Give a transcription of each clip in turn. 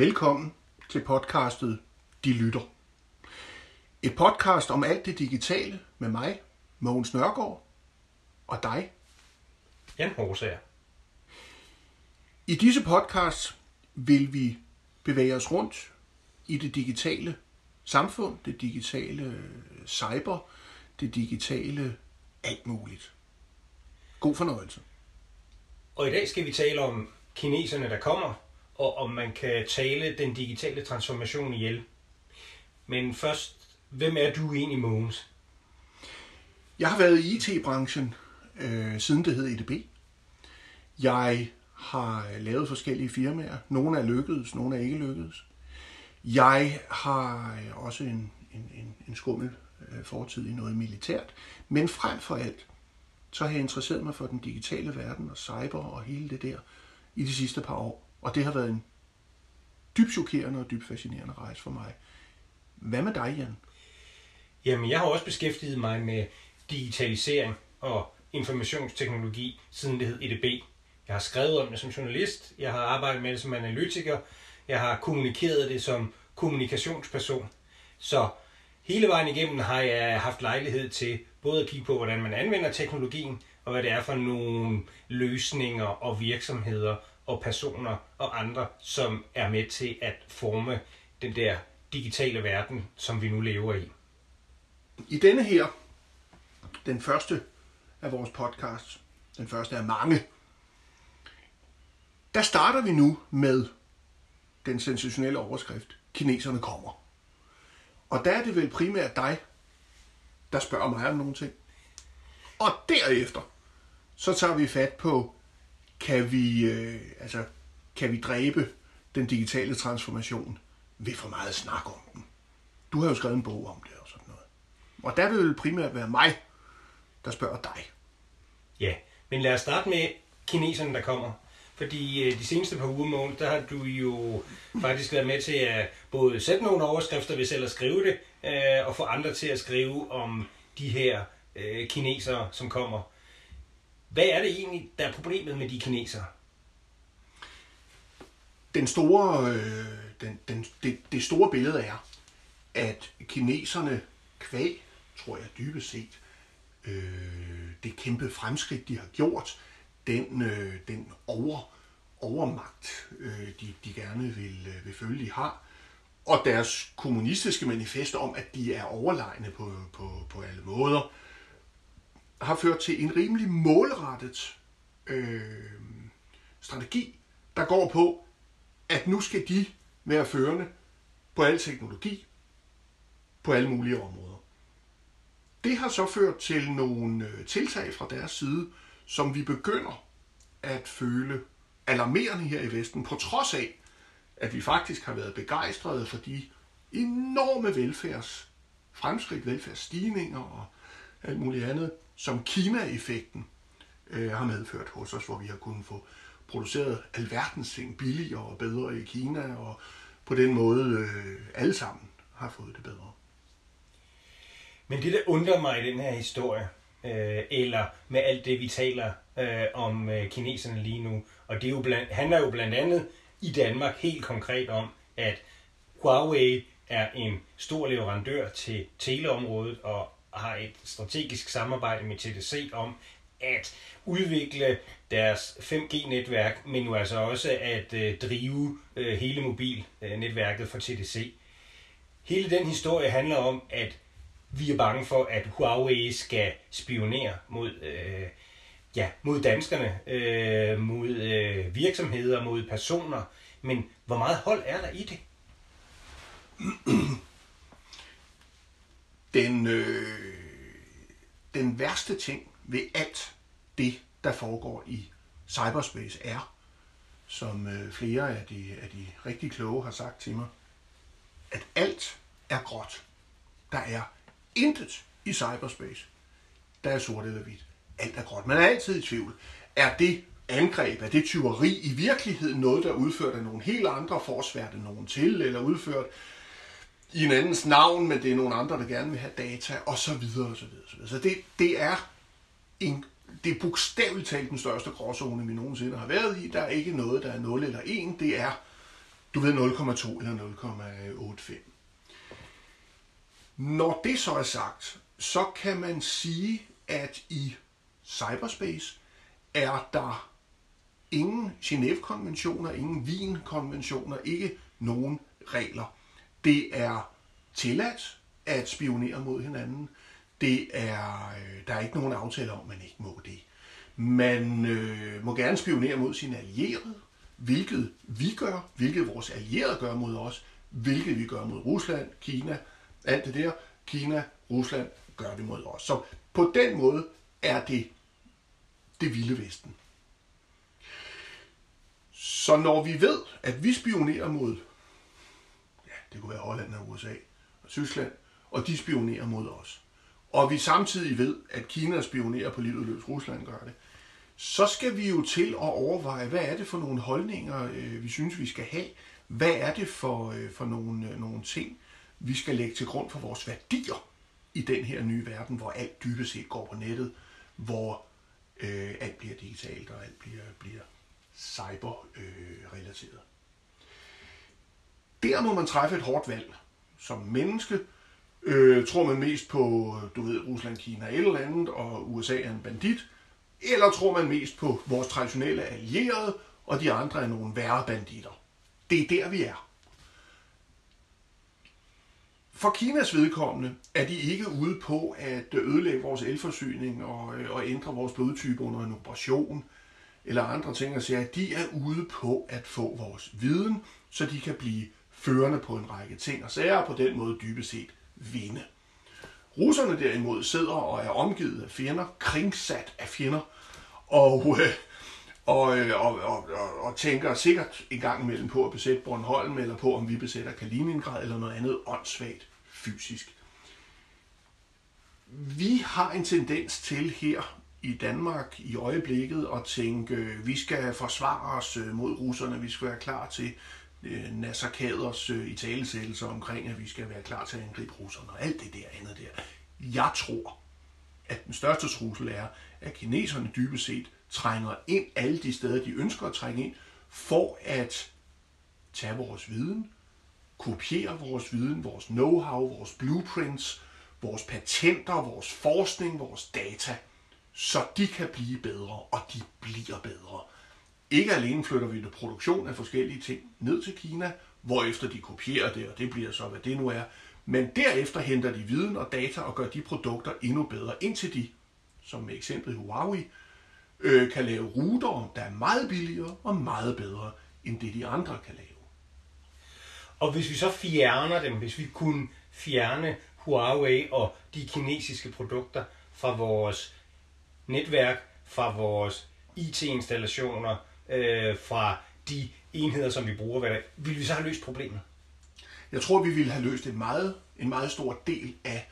Velkommen til podcastet De Lytter. Et podcast om alt det digitale med mig, Mogens Nørgaard, og dig. Jan Horsager. I disse podcasts vil vi bevæge os rundt i det digitale samfund, det digitale øh, cyber, det digitale alt muligt. God fornøjelse. Og i dag skal vi tale om kineserne, der kommer, og om man kan tale den digitale transformation ihjel. Men først, hvem er du egentlig, Mogens? Jeg har været i IT-branchen, øh, siden det hed EDB. Jeg har lavet forskellige firmaer. Nogle er lykkedes, nogle er ikke lykkedes. Jeg har øh, også en, en, en, en skummel øh, fortid i noget militært. Men frem for alt, så har jeg interesseret mig for den digitale verden og cyber og hele det der i de sidste par år. Og det har været en dybt chokerende og dybt fascinerende rejse for mig. Hvad med dig, Jan? Jamen, jeg har også beskæftiget mig med digitalisering og informationsteknologi, siden det hed EDB. Jeg har skrevet om det som journalist, jeg har arbejdet med det som analytiker, jeg har kommunikeret det som kommunikationsperson. Så hele vejen igennem har jeg haft lejlighed til både at kigge på, hvordan man anvender teknologien, og hvad det er for nogle løsninger og virksomheder og personer og andre, som er med til at forme den der digitale verden, som vi nu lever i. I denne her, den første af vores podcasts, den første af mange, der starter vi nu med den sensationelle overskrift, kineserne kommer. Og der er det vel primært dig, der spørger mig om nogle ting. Og derefter, så tager vi fat på, kan vi, øh, altså, kan vi dræbe den digitale transformation ved for meget snak om den. Du har jo skrevet en bog om det og sådan noget. Og der vil det primært være mig, der spørger dig. Ja, men lad os starte med kineserne, der kommer. Fordi øh, de seneste par uger, Mål, der har du jo faktisk været med til at både sætte nogle overskrifter ved selv at skrive det, øh, og få andre til at skrive om de her øh, kinesere, som kommer. Hvad er det egentlig, der er problemet med de kinesere? Den store, øh, den, den, det, det store billede er, at kineserne kvæg, tror jeg dybest set, øh, det kæmpe fremskridt, de har gjort, den, øh, den over, overmagt, øh, de, de gerne vil, øh, vil følge, de har, og deres kommunistiske manifest om, at de er overlegne på, på, på alle måder, har ført til en rimelig målrettet øh, strategi, der går på, at nu skal de være førende på al teknologi, på alle mulige områder. Det har så ført til nogle øh, tiltag fra deres side, som vi begynder at føle alarmerende her i Vesten, på trods af, at vi faktisk har været begejstrede for de enorme velfærds fremskridt, velfærdsstigninger og alt muligt andet, som klimaeffekten øh, har medført hos os, hvor vi har kunnet få produceret alverdens ting billigere og bedre i Kina, og på den måde øh, alle sammen har fået det bedre. Men det, der undrer mig i den her historie, øh, eller med alt det, vi taler øh, om øh, kineserne lige nu, og det er jo blandt, handler jo blandt andet i Danmark helt konkret om, at Huawei er en stor leverandør til teleområdet og har et strategisk samarbejde med TDC om at udvikle deres 5G-netværk, men jo altså også at øh, drive øh, hele mobilnetværket for TDC. Hele den historie handler om, at vi er bange for, at Huawei skal spionere mod, øh, ja, mod danskerne, øh, mod øh, virksomheder, mod personer. Men hvor meget hold er der i det? Den, øh, den værste ting ved alt det, der foregår i cyberspace, er, som øh, flere af de, af de rigtig kloge har sagt til mig, at alt er gråt. Der er intet i cyberspace, der er sort eller hvidt. Alt er gråt. Man er altid i tvivl. Er det angreb, er det tyveri i virkeligheden noget, der er udført af nogle helt andre, forsværte nogen til, eller udført i en andens navn, men det er nogle andre, der gerne vil have data, og så videre, og så videre. Så, videre. så det, det er en det er bogstaveligt talt den største gråzone, vi nogensinde har været i. Der er ikke noget, der er 0 eller 1. Det er du ved 0,2 eller 0,85. Når det så er sagt, så kan man sige, at i cyberspace er der ingen Genève-konventioner, ingen Wien-konventioner, ikke nogen regler. Det er tilladt at spionere mod hinanden. Det er, øh, der er ikke nogen aftale om, at man ikke må det. Man øh, må gerne spionere mod sine allierede, hvilket vi gør, hvilket vores allierede gør mod os, hvilket vi gør mod Rusland, Kina, alt det der. Kina, Rusland gør det mod os. Så på den måde er det det vilde vesten. Så når vi ved, at vi spionerer mod, det kunne være Holland og USA og Tyskland, og de spionerer mod os, og vi samtidig ved, at Kina spionerer på livet løs, Rusland gør det, så skal vi jo til at overveje, hvad er det for nogle holdninger, øh, vi synes, vi skal have? Hvad er det for, øh, for nogle, øh, nogle ting, vi skal lægge til grund for vores værdier i den her nye verden, hvor alt dybest set går på nettet, hvor øh, alt bliver digitalt og alt bliver, bliver cyber-relateret. Øh, der må man træffe et hårdt valg. Som menneske øh, tror man mest på, du ved, Rusland, Kina et eller andet, og USA er en bandit, eller tror man mest på vores traditionelle allierede, og de andre er nogle værre banditter. Det er der, vi er. For Kinas vedkommende er de ikke ude på at ødelægge vores elforsyning og, øh, og ændre vores blodtype under en operation eller andre ting og sige, de er ude på at få vores viden, så de kan blive førende på en række ting og sager, og på den måde dybest set vinde. Russerne derimod sidder og er omgivet af fjender, kringsat af fjender, og, øh, og, øh, og, og, og, og tænker sikkert en gang imellem på at besætte Bornholm, eller på om vi besætter Kaliningrad, eller noget andet åndssvagt fysisk. Vi har en tendens til her i Danmark i øjeblikket at tænke, øh, vi skal forsvare os øh, mod russerne, vi skal være klar til øh, Nasser Kaders øh, italesættelser omkring, at vi skal være klar til at angribe russerne og alt det der andet der. Jeg tror, at den største trussel er, at kineserne dybest set trænger ind alle de steder, de ønsker at trænge ind, for at tage vores viden, kopiere vores viden, vores know-how, vores blueprints, vores patenter, vores forskning, vores data, så de kan blive bedre, og de bliver bedre. Ikke alene flytter vi det produktion af forskellige ting ned til Kina, hvorefter de kopierer det, og det bliver så, hvad det nu er. Men derefter henter de viden og data og gør de produkter endnu bedre, indtil de, som med eksemplet Huawei, øh, kan lave ruter, der er meget billigere og meget bedre, end det de andre kan lave. Og hvis vi så fjerner dem, hvis vi kunne fjerne Huawei og de kinesiske produkter fra vores netværk, fra vores IT-installationer, øh, fra de enheder, som vi bruger hver dag, ville vi så have løst problemet? Jeg tror, vi ville have løst en meget, en meget stor del af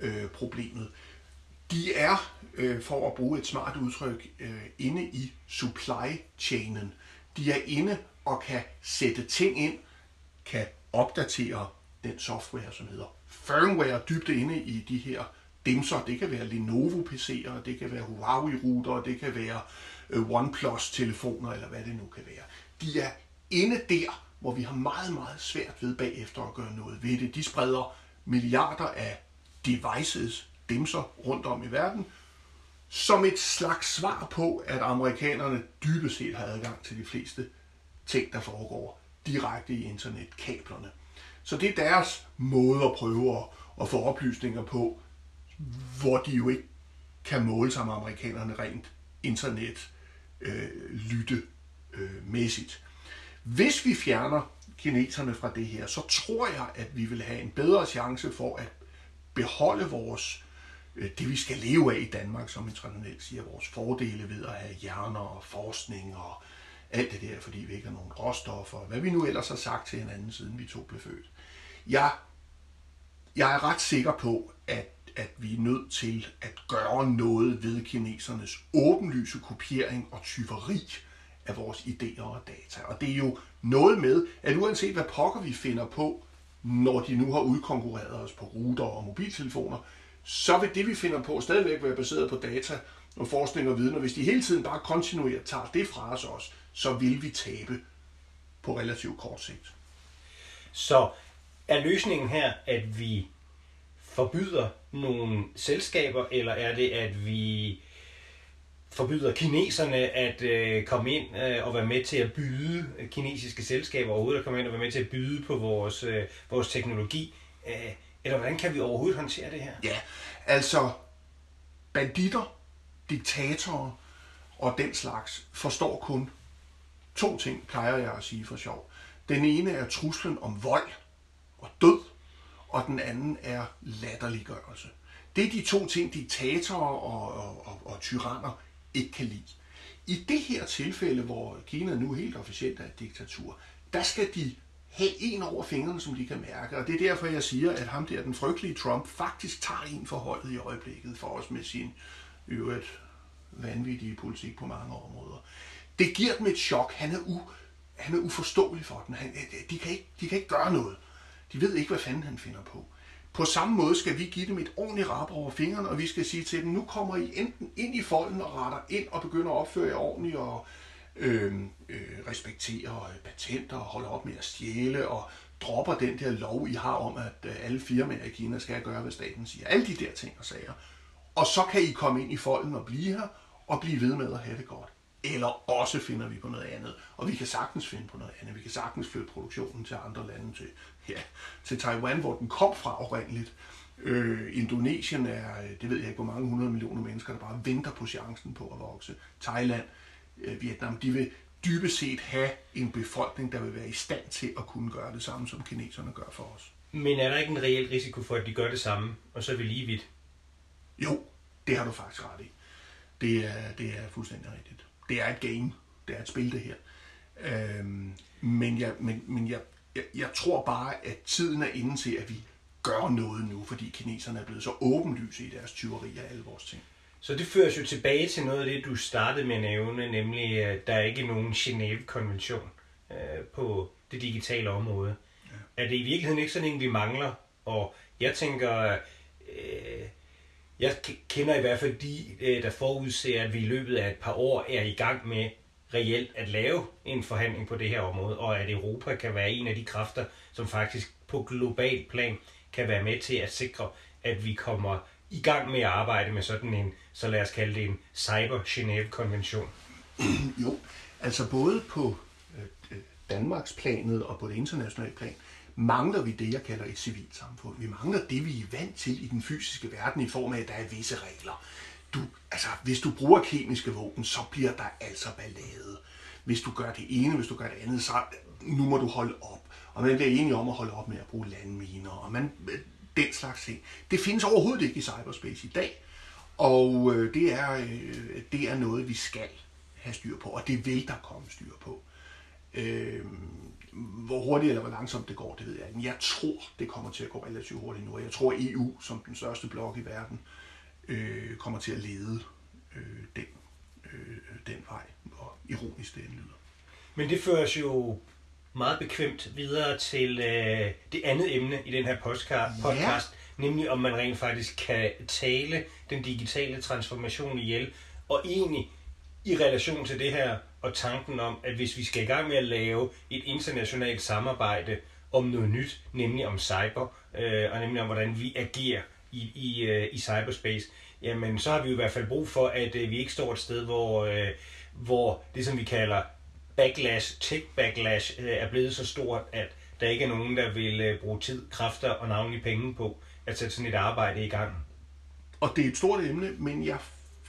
øh, problemet. De er, øh, for at bruge et smart udtryk, øh, inde i supply chainen. De er inde og kan sætte ting ind, kan opdatere den software, som hedder firmware, dybt inde i de her dimser. Det kan være Lenovo PC'er, det kan være Huawei router, det kan være øh, Øh, OnePlus telefoner, eller hvad det nu kan være. De er inde der, hvor vi har meget, meget svært ved bagefter at gøre noget ved det. De spreder milliarder af devices, dimser rundt om i verden, som et slags svar på, at amerikanerne dybest set har adgang til de fleste ting, der foregår direkte i internetkablerne. Så det er deres måde at prøve at, at få oplysninger på, hvor de jo ikke kan måle sig med amerikanerne rent internet øh, lytte øh, mæssigt. Hvis vi fjerner kineserne fra det her, så tror jeg, at vi vil have en bedre chance for at beholde vores øh, det vi skal leve af i Danmark, som en traditionelt siger, vores fordele ved at have hjerner og forskning og alt det der, fordi vi ikke har nogen råstoffer, hvad vi nu ellers har sagt til hinanden, siden vi to blev født. Jeg, jeg er ret sikker på, at, at vi er nødt til at gøre noget ved kinesernes åbenlyse kopiering og tyveri af vores idéer og data. Og det er jo noget med, at uanset hvad pokker vi finder på, når de nu har udkonkurreret os på ruter og mobiltelefoner, så vil det, vi finder på, stadigvæk være baseret på data og forskning og viden. Og hvis de hele tiden bare kontinuerligt tager det fra os også, så vil vi tabe på relativt kort sigt. Så er løsningen her, at vi forbyder nogle selskaber, eller er det, at vi forbyder kineserne at øh, komme ind øh, og være med til at byde kinesiske selskaber overhovedet at komme ind og være med til at byde på vores, øh, vores teknologi? Øh, eller hvordan kan vi overhovedet håndtere det her? Ja, altså banditter, diktatorer og den slags forstår kun to ting, plejer jeg at sige for sjov. Den ene er truslen om vold og død, og den anden er latterliggørelse. Det er de to ting, diktatorer og, og, og, og tyranner ikke kan lide. I det her tilfælde, hvor Kina nu helt officielt er et diktatur, der skal de have en over fingrene, som de kan mærke. Og det er derfor, jeg siger, at ham der, den frygtelige Trump, faktisk tager en forholdet i øjeblikket for os med sin øvrigt vanvittige politik på mange områder. Det giver dem et chok. Han er, u, han er uforståelig for den. Han, de, kan ikke, de kan ikke gøre noget. De ved ikke, hvad fanden han finder på. På samme måde skal vi give dem et ordentligt rap over fingrene, og vi skal sige til dem, nu kommer I enten ind i folden og retter ind og begynder at opføre jer ordentligt og øhm, øh, øh, respektere patenter og holder op med at stjæle og dropper den der lov, I har om, at øh, alle firmaer i Kina skal gøre, hvad staten siger. Alle de der ting og sager. Og så kan I komme ind i folden og blive her, og blive ved med at have det godt. Eller også finder vi på noget andet. Og vi kan sagtens finde på noget andet. Vi kan sagtens flytte produktionen til andre lande, til, ja, til Taiwan, hvor den kom fra oprindeligt. Øh, Indonesien er, det ved jeg ikke, hvor mange hundrede millioner mennesker, der bare venter på chancen på at vokse. Thailand, øh, Vietnam, de vil dybest set have en befolkning, der vil være i stand til at kunne gøre det samme, som kineserne gør for os. Men er der ikke en reel risiko for, at de gør det samme, og så er vi lige vidt? Jo, det har du faktisk ret i. Det er, det er fuldstændig rigtigt. Det er et game. Det er et spil, det her. Øhm, men jeg, men, men jeg, jeg, jeg tror bare, at tiden er inde til, at vi gør noget nu, fordi kineserne er blevet så åbenlyse i deres tyveri af alle vores ting. Så det fører os jo tilbage til noget af det, du startede med at nævne, nemlig at der er ikke nogen Genève-konvention øh, på det digitale område. Ja. Er det i virkeligheden ikke sådan en, vi mangler? Og jeg tænker, øh, jeg kender i hvert fald de, øh, der forudser, at vi i løbet af et par år er i gang med reelt at lave en forhandling på det her område, og at Europa kan være en af de kræfter, som faktisk på global plan kan være med til at sikre, at vi kommer i gang med at arbejde med sådan en, så lad os kalde det en Cyber Genève-konvention? Jo, altså både på øh, øh, Danmarks planet og på det internationale plan, mangler vi det, jeg kalder et civilt samfund. Vi mangler det, vi er vant til i den fysiske verden i form af, at der er visse regler. Du, altså, hvis du bruger kemiske våben, så bliver der altså ballade. Hvis du gør det ene, hvis du gør det andet, så nu må du holde op. Og man bliver enige om at holde op med at bruge landminer, og man, øh, den slags ting. Det findes overhovedet ikke i cyberspace i dag, og øh, det, er, øh, det er noget, vi skal have styr på, og det vil der komme styr på. Øh, hvor hurtigt eller hvor langsomt det går, det ved jeg ikke. Men jeg tror, det kommer til at gå relativt hurtigt nu. Og jeg tror, at EU, som den største blok i verden, øh, kommer til at lede øh, den, øh, den vej, hvor ironisk det lyder. Men det fører os jo meget bekvemt videre til øh, det andet emne i den her podcast, podcast ja. nemlig om man rent faktisk kan tale den digitale transformation ihjel, og egentlig i relation til det her og tanken om, at hvis vi skal i gang med at lave et internationalt samarbejde om noget nyt, nemlig om cyber, øh, og nemlig om, hvordan vi agerer i, i, øh, i cyberspace, jamen så har vi jo i hvert fald brug for, at øh, vi ikke står et sted, hvor, øh, hvor det, som vi kalder backlash, tech backlash, øh, er blevet så stort, at der ikke er nogen, der vil øh, bruge tid, kræfter og navnlig penge på at sætte sådan et arbejde i gang. Og det er et stort emne, men jeg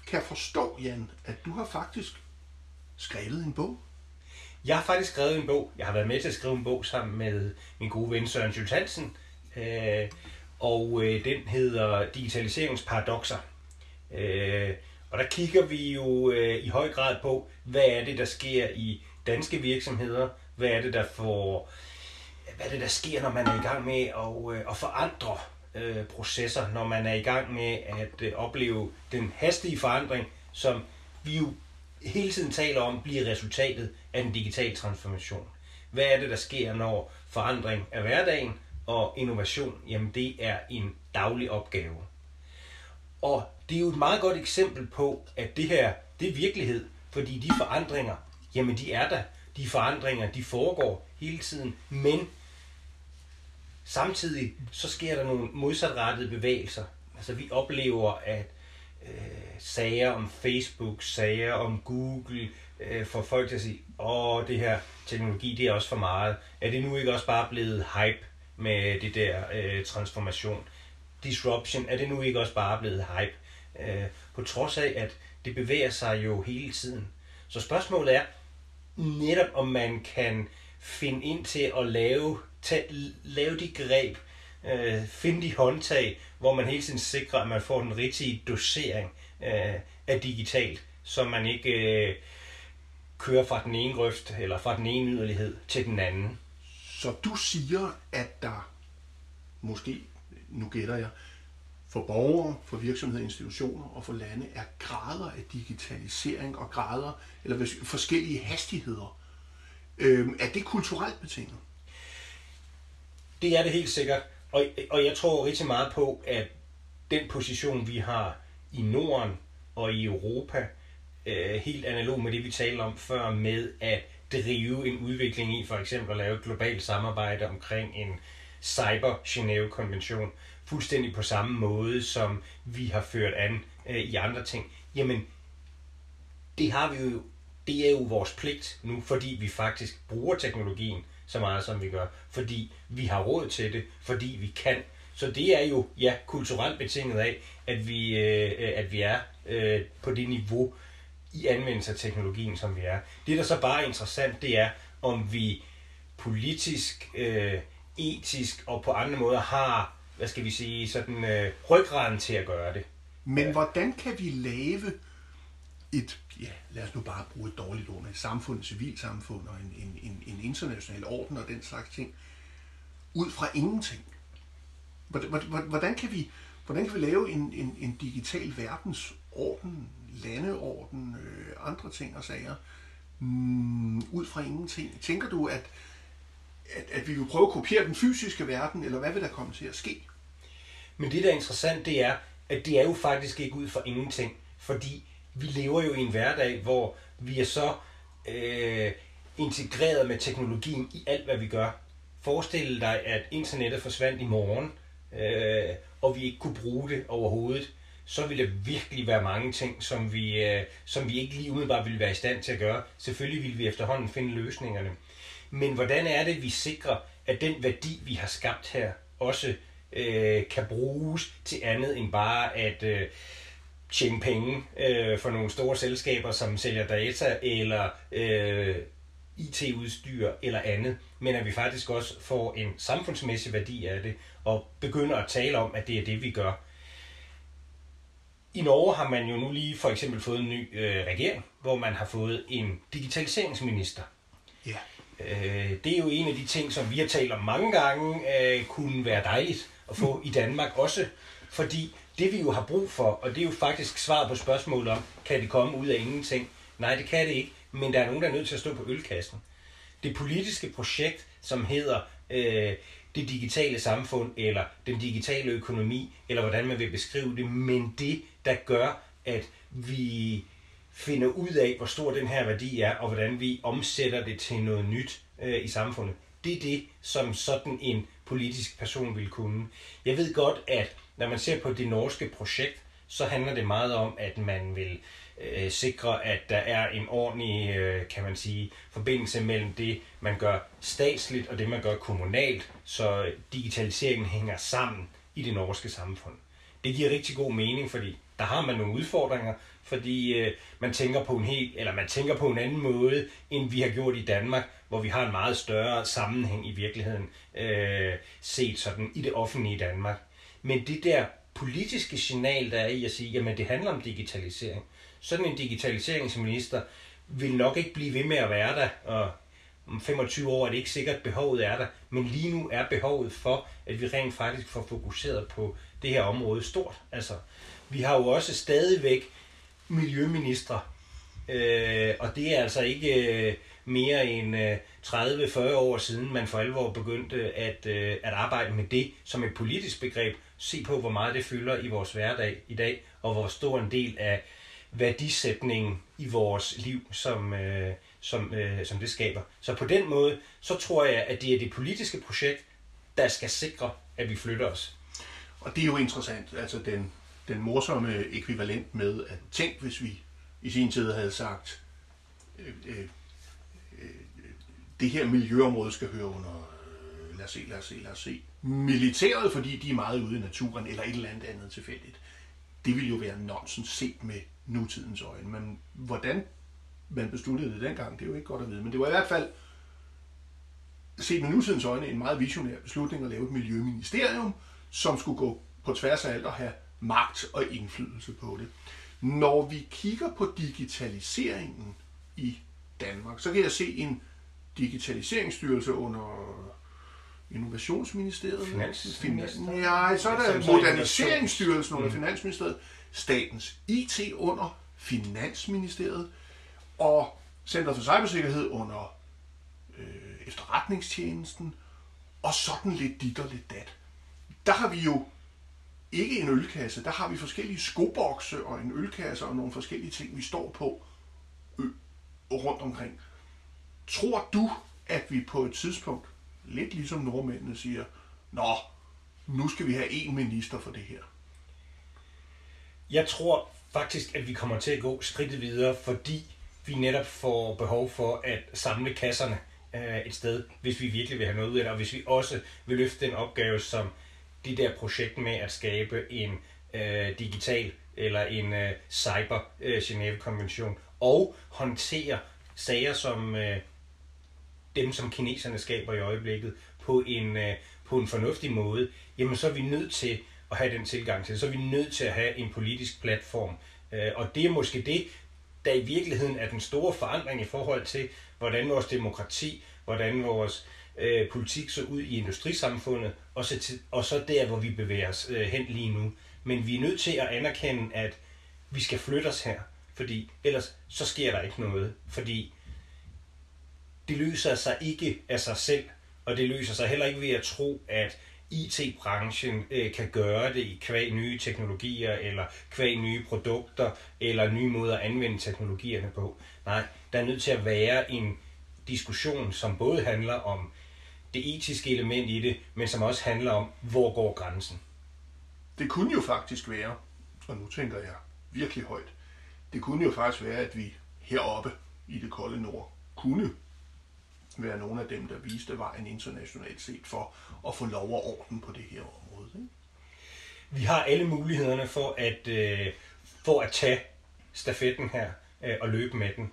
kan forstå, Jan, at du har faktisk skrevet en bog? Jeg har faktisk skrevet en bog. Jeg har været med til at skrive en bog sammen med min gode ven Søren Jules Hansen. Øh, og øh, den hedder Digitaliseringsparadoxer. Øh, og der kigger vi jo øh, i høj grad på, hvad er det, der sker i danske virksomheder? Hvad er det, der får... Hvad er det, der sker, når man er i gang med at, øh, at forandre øh, processer, når man er i gang med at øh, opleve den hastige forandring, som vi jo hele tiden taler om, bliver resultatet af den digitale transformation. Hvad er det, der sker, når forandring er hverdagen, og innovation, jamen det er en daglig opgave. Og det er jo et meget godt eksempel på, at det her, det er virkelighed, fordi de forandringer, jamen de er der. de forandringer, de foregår hele tiden, men samtidig så sker der nogle modsatrettede bevægelser. Altså vi oplever, at øh, sager om Facebook, sager om Google, øh, får folk til at sige, åh, det her teknologi, det er også for meget. Er det nu ikke også bare blevet hype med det der øh, transformation? Disruption, er det nu ikke også bare blevet hype? Øh, på trods af, at det bevæger sig jo hele tiden. Så spørgsmålet er netop, om man kan finde ind til at lave, tage, lave de greb, øh, finde de håndtag, hvor man hele tiden sikrer, at man får den rigtige dosering øh, af digitalt, så man ikke øh, kører fra den ene grøft eller fra den ene yderlighed til den anden. Så du siger, at der måske, nu gætter jeg, for borgere, for virksomheder, institutioner og for lande er grader af digitalisering og grader, eller forskellige hastigheder. Øhm, er det kulturelt betinget? Det er det helt sikkert. Og, og jeg tror rigtig meget på, at den position, vi har i Norden og i Europa, øh, helt analog med det, vi talte om før, med at drive en udvikling i for eksempel at lave et globalt samarbejde omkring en cyber Genève-konvention, fuldstændig på samme måde, som vi har ført an øh, i andre ting, jamen, det har vi jo, det er jo vores pligt nu, fordi vi faktisk bruger teknologien så meget, som vi gør, fordi vi har råd til det, fordi vi kan. Så det er jo, ja, kulturelt betinget af, at vi, øh, at vi er øh, på det niveau i anvendelse af teknologien, som vi er. Det, der så bare er interessant, det er, om vi politisk, øh, etisk og på andre måder har hvad skal vi sige, sådan øh, ryggraden til at gøre det. Men hvordan kan vi lave et, ja, lad os nu bare bruge et dårligt ord, et samfund, et civilsamfund og en, en, en, en international orden og den slags ting, ud fra ingenting? Hvordan kan vi, hvordan kan vi lave en, en, en digital verdensorden, landeorden, øh, andre ting og sager, mm, ud fra ingenting? Tænker du, at, at, at vi vil prøve at kopiere den fysiske verden, eller hvad vil der komme til at ske? Men det, der er interessant, det er, at det er jo faktisk ikke ud fra ingenting. Fordi vi lever jo i en hverdag, hvor vi er så øh, integreret med teknologien i alt, hvad vi gør. Forestil dig, at internettet forsvandt i morgen, øh, og vi ikke kunne bruge det overhovedet. Så ville der virkelig være mange ting, som vi, øh, som vi ikke lige umiddelbart ville være i stand til at gøre. Selvfølgelig ville vi efterhånden finde løsningerne. Men hvordan er det, vi sikrer, at den værdi, vi har skabt her, også øh, kan bruges til andet end bare at øh, tjene penge øh, for nogle store selskaber, som sælger data eller øh, IT-udstyr eller andet, men at vi faktisk også får en samfundsmæssig værdi af det, og begynder at tale om, at det er det, vi gør. I Norge har man jo nu lige for eksempel fået en ny øh, regering, hvor man har fået en digitaliseringsminister. Ja. Øh, det er jo en af de ting, som vi har talt om mange gange, øh, kunne være dejligt at få i Danmark også. Fordi det vi jo har brug for, og det er jo faktisk svaret på spørgsmålet om, kan det komme ud af ingenting? Nej, det kan det ikke, men der er nogen, der er nødt til at stå på ølkassen. Det politiske projekt, som hedder øh, det digitale samfund, eller den digitale økonomi, eller hvordan man vil beskrive det, men det, der gør, at vi finder ud af, hvor stor den her værdi er, og hvordan vi omsætter det til noget nyt øh, i samfundet. Det er det, som sådan en politisk person ville kunne. Jeg ved godt, at når man ser på det norske projekt, så handler det meget om, at man vil øh, sikre, at der er en ordentlig, øh, kan man sige, forbindelse mellem det, man gør statsligt og det, man gør kommunalt, så digitaliseringen hænger sammen i det norske samfund. Det giver rigtig god mening, fordi der har man nogle udfordringer, fordi øh, man tænker på en helt, eller man tænker på en anden måde, end vi har gjort i Danmark, hvor vi har en meget større sammenhæng i virkeligheden, øh, set sådan i det offentlige Danmark. Men det der politiske signal, der er i at sige, jamen det handler om digitalisering. Sådan en digitaliseringsminister vil nok ikke blive ved med at være der, og om 25 år er det ikke sikkert, at behovet er der, men lige nu er behovet for, at vi rent faktisk får fokuseret på det her område stort. Altså, vi har jo også stadigvæk miljøminister. øh, og det er altså ikke øh, mere end øh, 30-40 år siden, man for alvor begyndte at, øh, at arbejde med det som et politisk begreb. Se på, hvor meget det fylder i vores hverdag i dag, og hvor stor en del af værdisætningen i vores liv, som, øh, som, øh, som det skaber. Så på den måde, så tror jeg, at det er det politiske projekt, der skal sikre, at vi flytter os. Og det er jo interessant, altså den, den morsomme ekvivalent med, at tænk, hvis vi i sin tid havde sagt, øh, øh, øh, det her miljøområde skal høre under, øh, lad os se, lad os se, lad os se, militæret, fordi de er meget ude i naturen, eller et eller andet andet tilfældigt. Det ville jo være nonsens set med nutidens øjne. Men hvordan man besluttede det dengang, det er jo ikke godt at vide. Men det var i hvert fald set med nutidens øjne en meget visionær beslutning at lave et miljøministerium, som skulle gå på tværs af alt og have magt og indflydelse på det. Når vi kigger på digitaliseringen i Danmark, så kan jeg se en digitaliseringsstyrelse under Innovationsministeriet. Finansministeriet. Ja, så er der Moderniseringsstyrelsen under mm. Finansministeriet. Statens IT under Finansministeriet. Og Center for Cybersikkerhed under øh, efterretningstjenesten. Og sådan lidt dit og lidt dat. Der har vi jo ikke en ølkasse. Der har vi forskellige skobokse og en ølkasse og nogle forskellige ting, vi står på rundt omkring. Tror du, at vi på et tidspunkt, lidt ligesom nordmændene siger, nå, nu skal vi have en minister for det her? Jeg tror faktisk, at vi kommer til at gå skridtet videre, fordi vi netop får behov for at samle kasserne øh, et sted, hvis vi virkelig vil have noget ud af det, og hvis vi også vil løfte den opgave, som det der projekt med at skabe en øh, digital eller en øh, cyber øh, Genève-konvention, og håndtere sager som øh, dem, som kineserne skaber i øjeblikket, på en, øh, på en fornuftig måde, jamen så er vi nødt til at have den tilgang til det. Så er vi nødt til at have en politisk platform. Øh, og det er måske det, der i virkeligheden er den store forandring i forhold til, hvordan vores demokrati, hvordan vores øh, politik så ud i industrisamfundet, og så, til, og så der, hvor vi bevæger os øh, hen lige nu. Men vi er nødt til at anerkende, at vi skal flytte os her, fordi ellers så sker der ikke noget. Fordi det løser sig ikke af sig selv, og det løser sig heller ikke ved at tro, at IT-branchen øh, kan gøre det i kvæg nye teknologier, eller kvæg nye produkter, eller nye måder at anvende teknologierne på. Nej, der er nødt til at være en diskussion, som både handler om det etiske element i det, men som også handler om, hvor går grænsen. Det kunne jo faktisk være, og nu tænker jeg virkelig højt, det kunne jo faktisk være, at vi heroppe i det kolde nord kunne være nogle af dem, der viste vejen internationalt set for at få lov og orden på det her område. Ikke? Vi har alle mulighederne for at, øh, for at tage stafetten her øh, og løbe med den.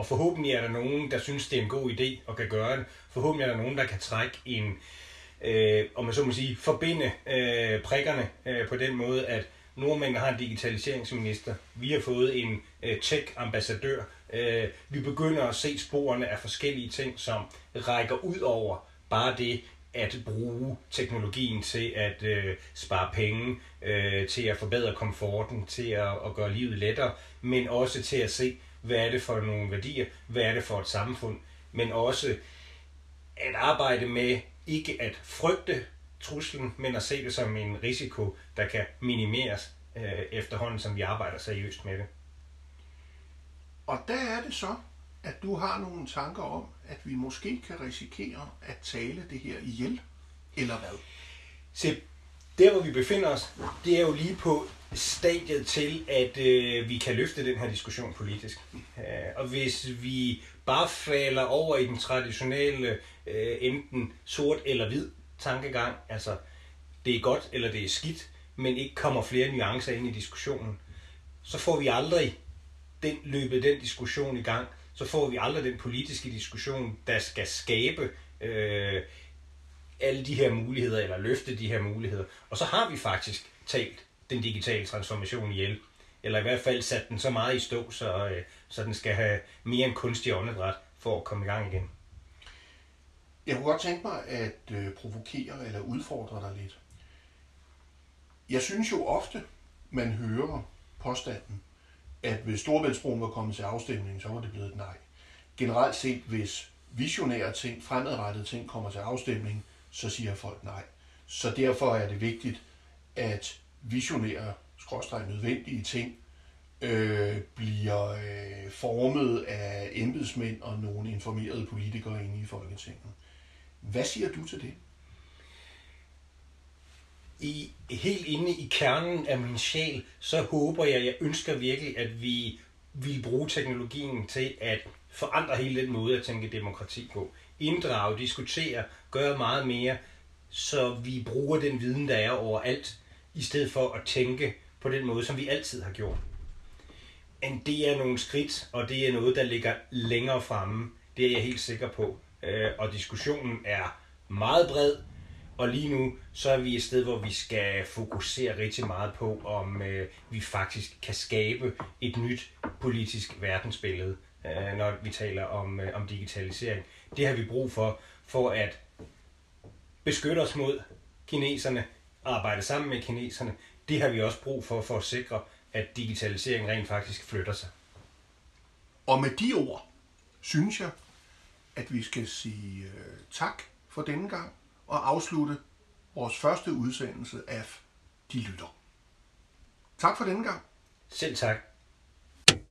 Og forhåbentlig er der nogen, der synes, det er en god idé og kan gøre det. Forhåbentlig er der nogen, der kan trække en, øh, om man så må sige, forbinde øh, prikkerne øh, på den måde, at nordmændene har en digitaliseringsminister. Vi har fået en øh, tech-ambassadør. Øh, vi begynder at se sporene af forskellige ting, som rækker ud over bare det at bruge teknologien til at øh, spare penge, øh, til at forbedre komforten, til at, at gøre livet lettere, men også til at se, hvad er det for nogle værdier, hvad er det for et samfund, men også at arbejde med ikke at frygte truslen, men at se det som en risiko, der kan minimeres øh, efterhånden, som vi arbejder seriøst med det. Og der er det så, at du har nogle tanker om, at vi måske kan risikere at tale det her ihjel, eller hvad? Se, der hvor vi befinder os, det er jo lige på stadiet til, at øh, vi kan løfte den her diskussion politisk. Øh, og hvis vi bare falder over i den traditionelle øh, enten sort eller hvid tankegang, altså det er godt eller det er skidt, men ikke kommer flere nuancer ind i diskussionen, så får vi aldrig den, løbet den diskussion i gang. Så får vi aldrig den politiske diskussion, der skal skabe øh, alle de her muligheder, eller løfte de her muligheder. Og så har vi faktisk talt den digitale transformation ihjel. Eller i hvert fald sat den så meget i stå, så, øh, så den skal have mere end kunstig åndedræt for at komme i gang igen. Jeg kunne godt tænke mig at øh, provokere eller udfordre dig lidt. Jeg synes jo ofte, man hører påstanden, at hvis Storbæltsbroen var kommet til afstemning, så var det blevet et nej. Generelt set, hvis visionære ting, fremadrettede ting kommer til afstemning, så siger folk nej. Så derfor er det vigtigt, at visionære, skråstrej nødvendige ting øh, bliver øh, formet af embedsmænd og nogle informerede politikere inde i Folketinget. Hvad siger du til det? I, helt inde i kernen af min sjæl, så håber jeg, jeg ønsker virkelig, at vi vil bruge teknologien til at forandre hele den måde at tænke demokrati på. Inddrage, diskutere, gøre meget mere, så vi bruger den viden, der er overalt, i stedet for at tænke på den måde, som vi altid har gjort. Men det er nogle skridt, og det er noget, der ligger længere fremme. Det er jeg helt sikker på. Øh, og diskussionen er meget bred, og lige nu så er vi et sted, hvor vi skal fokusere rigtig meget på, om øh, vi faktisk kan skabe et nyt politisk verdensbillede, øh, når vi taler om, om digitalisering. Det har vi brug for, for at beskytte os mod kineserne, arbejde sammen med kineserne. Det har vi også brug for, for at sikre, at digitalisering rent faktisk flytter sig. Og med de ord, synes jeg, at vi skal sige uh, tak for denne gang og afslutte vores første udsendelse af De Lytter. Tak for denne gang. Selv tak.